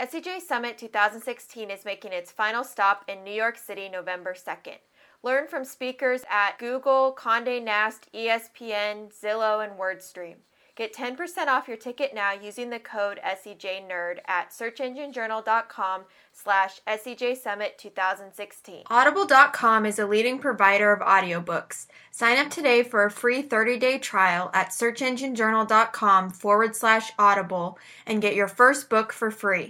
SEJ Summit 2016 is making its final stop in New York City November 2nd. Learn from speakers at Google, Condé Nast, ESPN, Zillow, and WordStream. Get 10% off your ticket now using the code SEJNerd at searchenginejournal.com slash SEJ Summit 2016. Audible.com is a leading provider of audiobooks. Sign up today for a free 30-day trial at searchenginejournal.com forward slash audible and get your first book for free.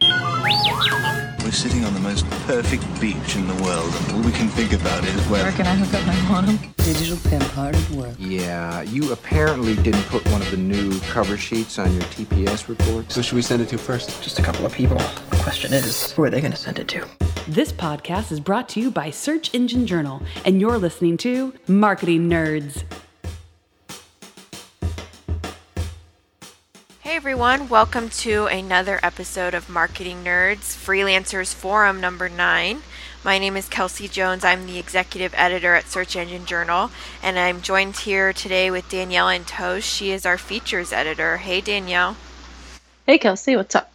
We're sitting on the most perfect beach in the world, and all we can think about is where. Where can I hook up my modem? Digital pimp hard at work. Yeah, you apparently didn't put one of the new cover sheets on your TPS report. So should we send it to first? Just a couple of people. The question is, who are they going to send it to? This podcast is brought to you by Search Engine Journal, and you're listening to Marketing Nerds. Hey everyone, welcome to another episode of Marketing Nerds Freelancers Forum number 9. My name is Kelsey Jones. I'm the executive editor at Search Engine Journal, and I'm joined here today with Danielle Antosh. She is our features editor. Hey Danielle. Hey Kelsey, what's up?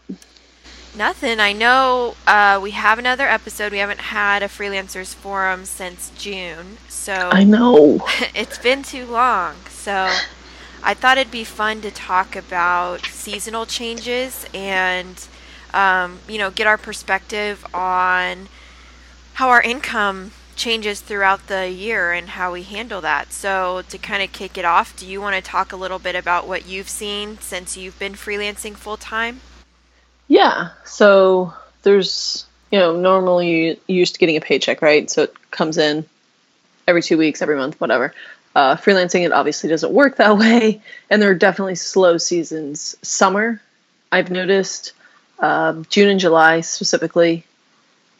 Nothing. I know uh, we have another episode. We haven't had a freelancers forum since June, so I know it's been too long. So I thought it'd be fun to talk about seasonal changes and um, you know get our perspective on how our income changes throughout the year and how we handle that. So to kind of kick it off, do you want to talk a little bit about what you've seen since you've been freelancing full time? Yeah. So there's, you know, normally you're used to getting a paycheck, right? So it comes in every two weeks, every month, whatever. Uh, freelancing, it obviously doesn't work that way. And there are definitely slow seasons. Summer, I've noticed, uh, June and July specifically,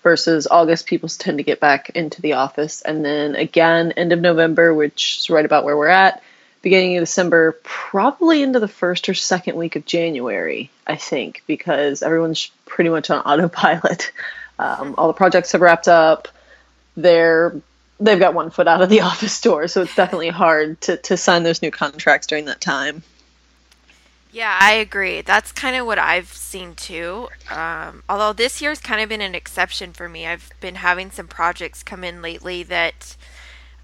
versus August, people tend to get back into the office. And then again, end of November, which is right about where we're at, beginning of December, probably into the first or second week of January, I think, because everyone's pretty much on autopilot. Um, all the projects have wrapped up. They're they've got one foot out of the office door, so it's definitely hard to, to sign those new contracts during that time. Yeah, I agree. That's kind of what I've seen too. Um, although this year's kind of been an exception for me. I've been having some projects come in lately that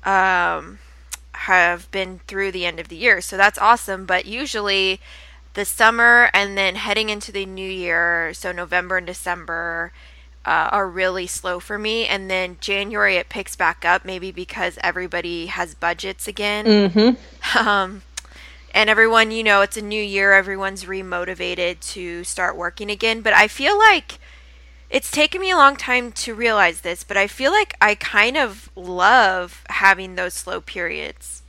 um, have been through the end of the year. So that's awesome. But usually the summer and then heading into the new year, so November and December, uh, are really slow for me. And then January it picks back up, maybe because everybody has budgets again. Mm-hmm. Um, and everyone, you know, it's a new year, everyone's remotivated to start working again. But I feel like it's taken me a long time to realize this, but I feel like I kind of love having those slow periods.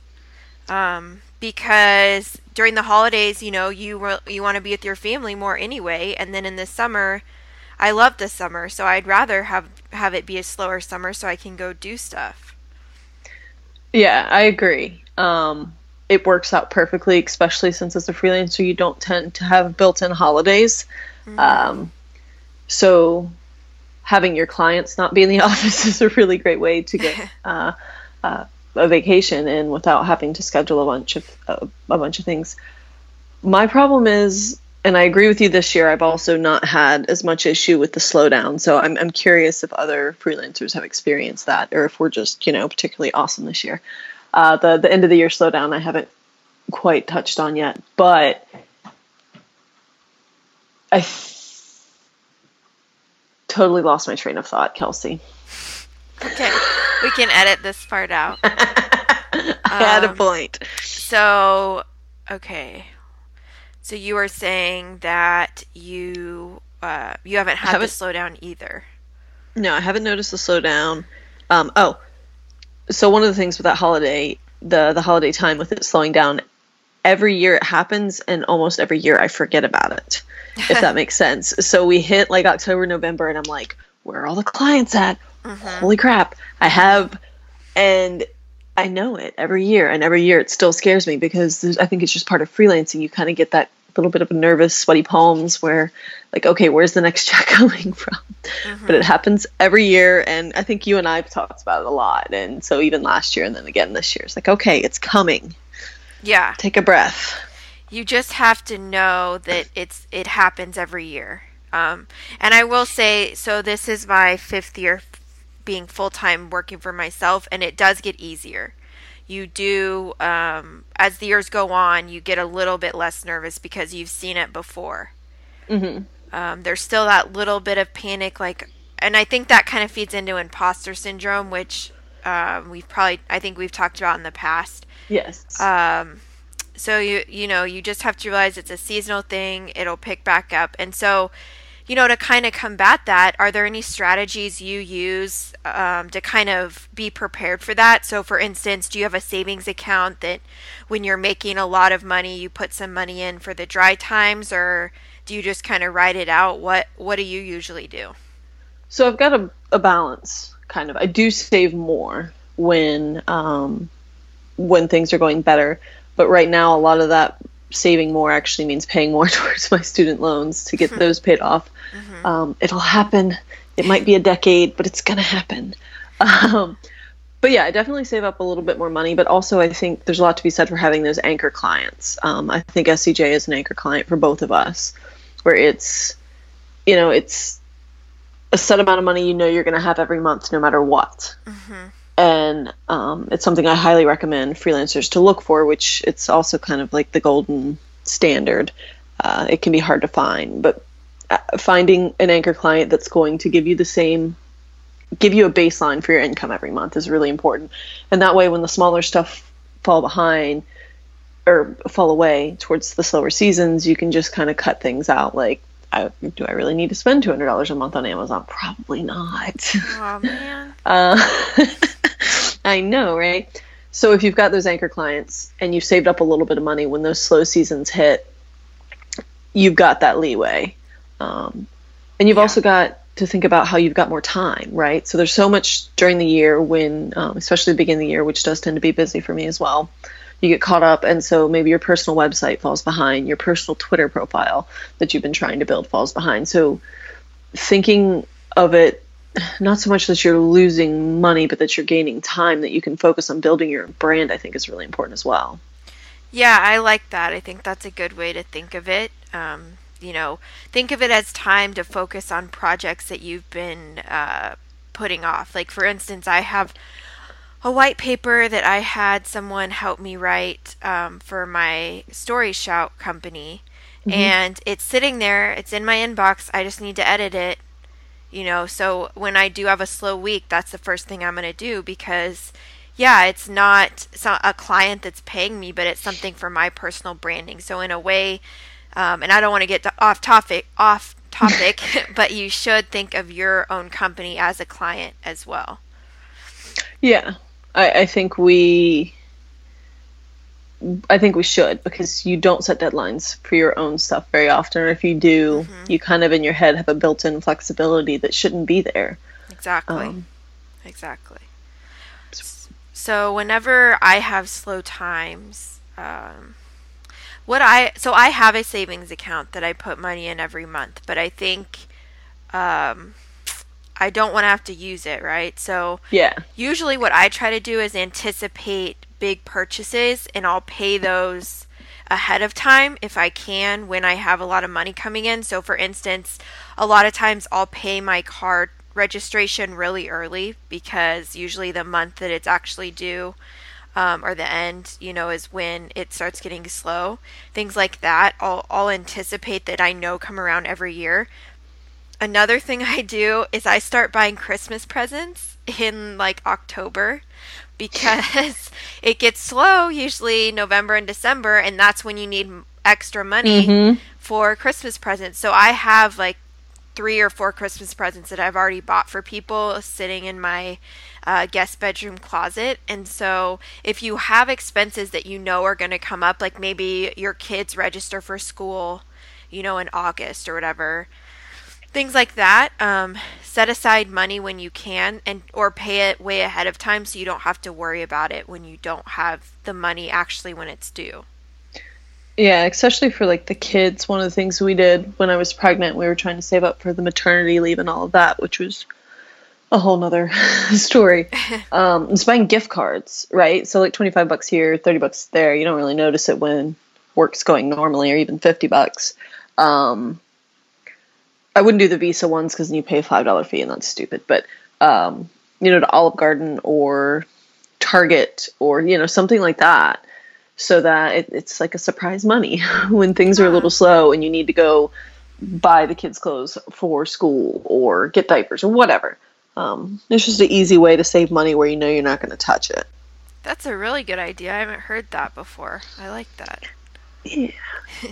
Um, because during the holidays, you know, you re- you want to be with your family more anyway, and then in the summer, I love the summer, so I'd rather have have it be a slower summer so I can go do stuff. Yeah, I agree. Um, it works out perfectly, especially since as a freelancer, you don't tend to have built-in holidays. Mm-hmm. Um, so having your clients not be in the office is a really great way to get uh, uh, a vacation in without having to schedule a bunch of uh, a bunch of things. My problem is, and I agree with you. This year, I've also not had as much issue with the slowdown. So I'm I'm curious if other freelancers have experienced that, or if we're just you know particularly awesome this year. Uh, the the end of the year slowdown I haven't quite touched on yet, but I totally lost my train of thought, Kelsey. Okay, we can edit this part out. I had a Um, point. So, okay. So you were saying that you uh, you haven't had Haven't- the slowdown either. No, I haven't noticed the slowdown. Um, oh, so one of the things with that holiday, the the holiday time with it slowing down, every year it happens, and almost every year I forget about it. If that makes sense. So we hit like October, November, and I'm like, where are all the clients at? Mm-hmm. Holy crap! I have, and I know it every year, and every year it still scares me because I think it's just part of freelancing. You kind of get that little bit of a nervous, sweaty palms where, like, okay, where's the next check coming from? Mm-hmm. But it happens every year, and I think you and I have talked about it a lot. And so even last year, and then again this year, it's like, okay, it's coming. Yeah, Take a breath. You just have to know that it's it happens every year. Um, and I will say, so this is my fifth year being full time working for myself, and it does get easier. You do, um, as the years go on, you get a little bit less nervous because you've seen it before. Mm-hmm. Um, there's still that little bit of panic, like, and I think that kind of feeds into imposter syndrome, which um, we've probably, I think we've talked about in the past. Yes. Um, so you you know you just have to realize it's a seasonal thing. It'll pick back up, and so you know to kind of combat that, are there any strategies you use um, to kind of be prepared for that? So, for instance, do you have a savings account that when you're making a lot of money, you put some money in for the dry times, or do you just kind of ride it out? What What do you usually do? So I've got a, a balance, kind of. I do save more when um, when things are going better, but right now a lot of that saving more actually means paying more towards my student loans to get those paid off. Mm-hmm. Um, it'll happen. It might be a decade, but it's gonna happen. Um, but yeah, I definitely save up a little bit more money. But also, I think there's a lot to be said for having those anchor clients. Um, I think SEJ is an anchor client for both of us, where it's, you know, it's a set amount of money you know you're going to have every month no matter what. Mm-hmm. And um, it's something I highly recommend freelancers to look for, which it's also kind of like the golden standard. Uh, it can be hard to find, but uh, finding an anchor client that's going to give you the same, give you a baseline for your income every month is really important. And that way, when the smaller stuff fall behind or fall away towards the slower seasons, you can just kind of cut things out like I, do I really need to spend two hundred dollars a month on Amazon? Probably not. Oh man. uh, I know, right? So if you've got those anchor clients and you've saved up a little bit of money when those slow seasons hit, you've got that leeway, um, and you've yeah. also got to think about how you've got more time, right? So there's so much during the year when, um, especially the beginning of the year, which does tend to be busy for me as well you get caught up and so maybe your personal website falls behind your personal twitter profile that you've been trying to build falls behind. So thinking of it not so much that you're losing money but that you're gaining time that you can focus on building your brand i think is really important as well. Yeah i like that. I think that's a good way to think of it. Um, you know think of it as time to focus on projects that you've been uh, putting off. Like for instance i have a white paper that I had someone help me write um, for my Story Shout company. Mm-hmm. And it's sitting there, it's in my inbox. I just need to edit it. You know, so when I do have a slow week, that's the first thing I'm going to do because, yeah, it's not, it's not a client that's paying me, but it's something for my personal branding. So, in a way, um, and I don't want to get off topic, off topic, but you should think of your own company as a client as well. Yeah, I, I think we I think we should because you don't set deadlines for your own stuff very often. Or if you do, mm-hmm. you kind of in your head have a built in flexibility that shouldn't be there. Exactly. Um, exactly. So whenever I have slow times, um, what I so I have a savings account that I put money in every month, but I think um, I don't want to have to use it, right? So yeah. Usually, what I try to do is anticipate big purchases, and I'll pay those ahead of time if I can when I have a lot of money coming in. So, for instance, a lot of times I'll pay my card registration really early because usually the month that it's actually due um, or the end, you know, is when it starts getting slow. Things like that, I'll, I'll anticipate that I know come around every year. Another thing I do is I start buying Christmas presents in like October because it gets slow usually November and December and that's when you need extra money mm-hmm. for Christmas presents. So I have like three or four Christmas presents that I've already bought for people sitting in my uh, guest bedroom closet. And so, if you have expenses that you know are going to come up, like maybe your kids register for school, you know, in August or whatever, things like that um, set aside money when you can and or pay it way ahead of time so you don't have to worry about it when you don't have the money actually when it's due. Yeah especially for like the kids one of the things we did when i was pregnant we were trying to save up for the maternity leave and all of that which was a whole nother story. Um it's buying gift cards right? So like 25 bucks here 30 bucks there. You don't really notice it when work's going normally or even 50 bucks. Um I wouldn't do the Visa ones because then you pay a five dollar fee and that's stupid. But um, you know, to Olive Garden or Target or you know something like that, so that it, it's like a surprise money when things are a little slow and you need to go buy the kids clothes for school or get diapers or whatever. Um, it's just an easy way to save money where you know you're not going to touch it. That's a really good idea. I haven't heard that before. I like that. Yeah.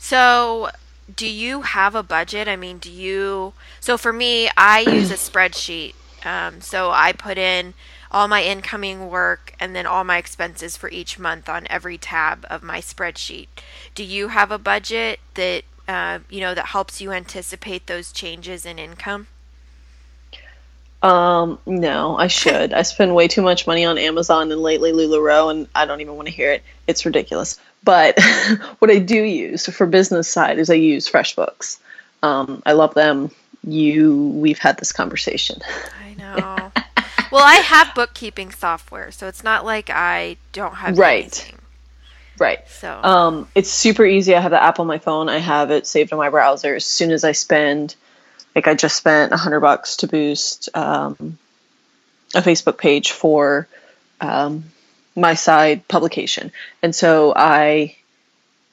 So, do you have a budget? I mean, do you? So, for me, I use a spreadsheet. Um, so, I put in all my incoming work and then all my expenses for each month on every tab of my spreadsheet. Do you have a budget that uh, you know that helps you anticipate those changes in income? Um, no, I should. I spend way too much money on Amazon and lately LuLaRoe, and I don't even want to hear it. It's ridiculous. But what I do use for business side is I use FreshBooks. Um, I love them. You, we've had this conversation. I know. well, I have bookkeeping software, so it's not like I don't have Right. anything. Right. So Um, it's super easy. I have the app on my phone. I have it saved on my browser. As soon as I spend, like I just spent a hundred bucks to boost um, a Facebook page for um, my side publication, and so I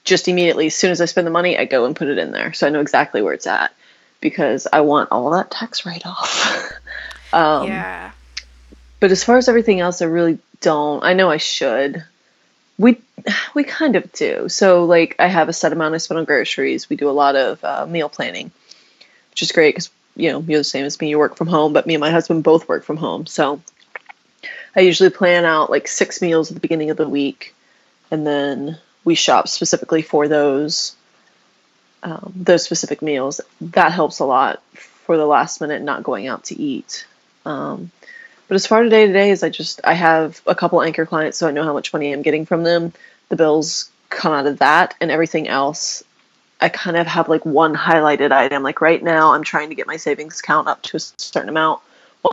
just immediately, as soon as I spend the money, I go and put it in there, so I know exactly where it's at because I want all that tax write off. um, yeah. but as far as everything else, I really don't. I know I should. We we kind of do. So like I have a set amount I spend on groceries. We do a lot of uh, meal planning, which is great because you know you're the same as me. You work from home, but me and my husband both work from home. So I usually plan out like six meals at the beginning of the week, and then we shop specifically for those um, those specific meals. That helps a lot for the last minute not going out to eat. Um, but as far as day to day is I just I have a couple anchor clients so I know how much money I'm getting from them. The bills come out of that and everything else I kind of have like one highlighted item. Like right now I'm trying to get my savings count up to a certain amount.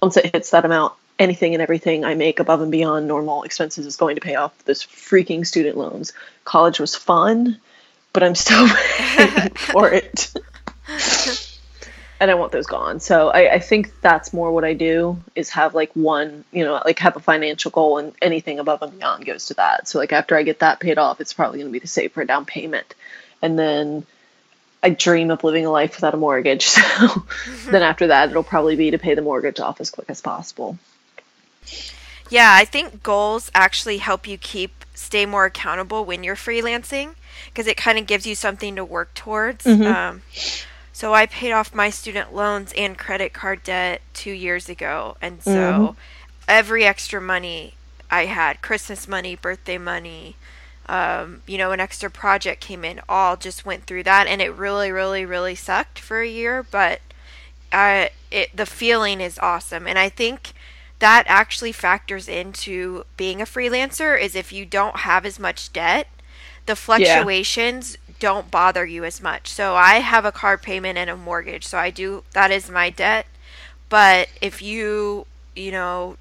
Once it hits that amount, anything and everything I make above and beyond normal expenses is going to pay off this freaking student loans. College was fun, but I'm still paying for it. and I want those gone. So I, I think that's more what I do is have like one, you know, like have a financial goal and anything above and beyond goes to that. So like after I get that paid off, it's probably going to be to save for a down payment. And then I dream of living a life without a mortgage. So then after that, it'll probably be to pay the mortgage off as quick as possible. Yeah, I think goals actually help you keep stay more accountable when you're freelancing because it kind of gives you something to work towards. Um, so I paid off my student loans and credit card debt two years ago, and so every extra money I had, Christmas money, birthday money, um, you know, an extra project came in, all just went through that, and it really, really, really sucked for a year, but uh, it the feeling is awesome, and I think that actually factors into being a freelancer is if you don't have as much debt, the fluctuations don't bother you as much. So I have a car payment and a mortgage, so I do that is my debt. But if you, you know,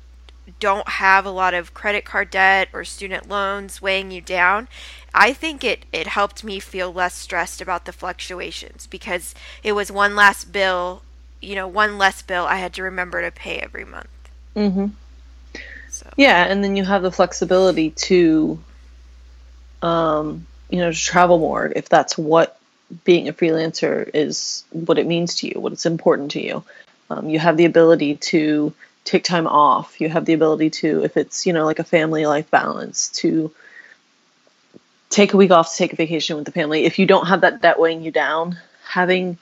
don't have a lot of credit card debt or student loans weighing you down, I think it, it helped me feel less stressed about the fluctuations because it was one last bill, you know, one less bill I had to remember to pay every month. Mm-hmm. So Yeah, and then you have the flexibility to, um, you know, to travel more if that's what being a freelancer is, what it means to you, what it's important to you. Um, you have the ability to take time off. You have the ability to, if it's you know like a family life balance, to take a week off to take a vacation with the family. If you don't have that debt weighing you down, having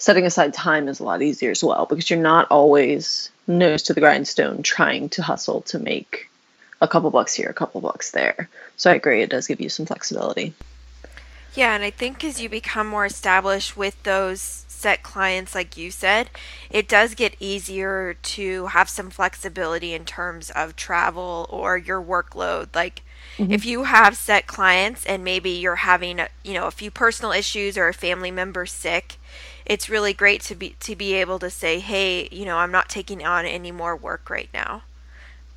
setting aside time is a lot easier as well because you're not always nose to the grindstone trying to hustle to make a couple bucks here, a couple bucks there. So I agree, it does give you some flexibility. Yeah, and I think as you become more established with those set clients, like you said, it does get easier to have some flexibility in terms of travel or your workload. Like, mm-hmm. if you have set clients and maybe you're having, a, you know, a few personal issues or a family member sick, it's really great to be to be able to say, hey, you know, I'm not taking on any more work right now.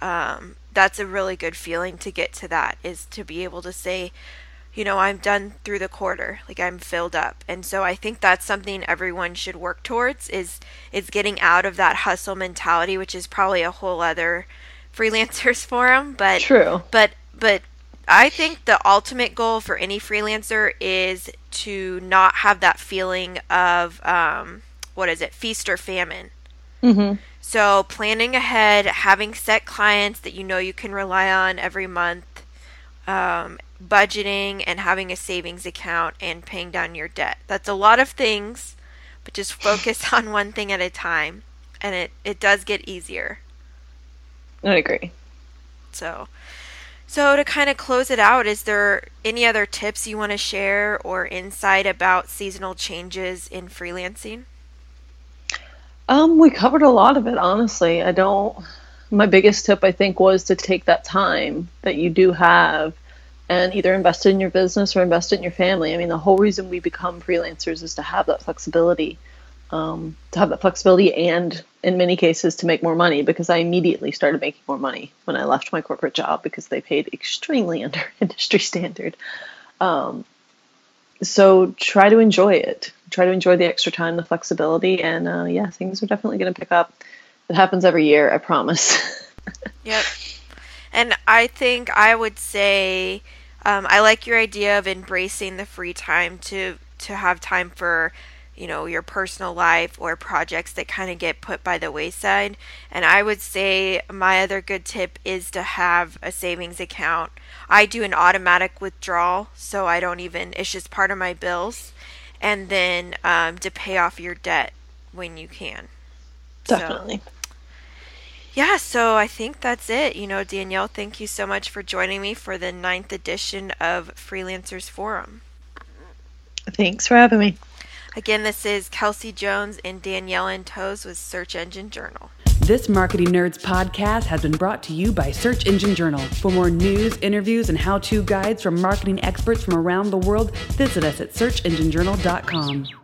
Um, that's a really good feeling to get to that is to be able to say you know, I'm done through the quarter, like I'm filled up. And so I think that's something everyone should work towards is is getting out of that hustle mentality, which is probably a whole other freelancers forum, but True. But but I think the ultimate goal for any freelancer is to not have that feeling of um, what is it, feast or famine. Mm-hmm. So planning ahead, having set clients that you know you can rely on every month, um, budgeting, and having a savings account and paying down your debt. That's a lot of things, but just focus on one thing at a time, and it it does get easier. I agree. So, so to kind of close it out, is there any other tips you want to share or insight about seasonal changes in freelancing? Um, we covered a lot of it, honestly. I don't. My biggest tip, I think, was to take that time that you do have and either invest in your business or invest in your family. I mean, the whole reason we become freelancers is to have that flexibility, um, to have that flexibility, and in many cases, to make more money. Because I immediately started making more money when I left my corporate job because they paid extremely under industry standard. Um, so try to enjoy it. Try to enjoy the extra time, the flexibility, and uh, yeah, things are definitely going to pick up. It happens every year, I promise. Yep. And I think I would say um, I like your idea of embracing the free time to to have time for you know your personal life or projects that kind of get put by the wayside. And I would say my other good tip is to have a savings account. I do an automatic withdrawal, so I don't even. It's just part of my bills, and then um, to pay off your debt when you can. So- definitely. yeah, so I think that's it. You know, Danielle, thank you so much for joining me for the ninth edition of Freelancers Forum. Thanks for having me. Again, this is Kelsey Jones and Danielle Toes with Search Engine Journal. This Marketing Nerds podcast has been brought to you by Search Engine Journal. For more news, interviews, and how to guides from marketing experts from around the world, visit us at searchenginejournal.com.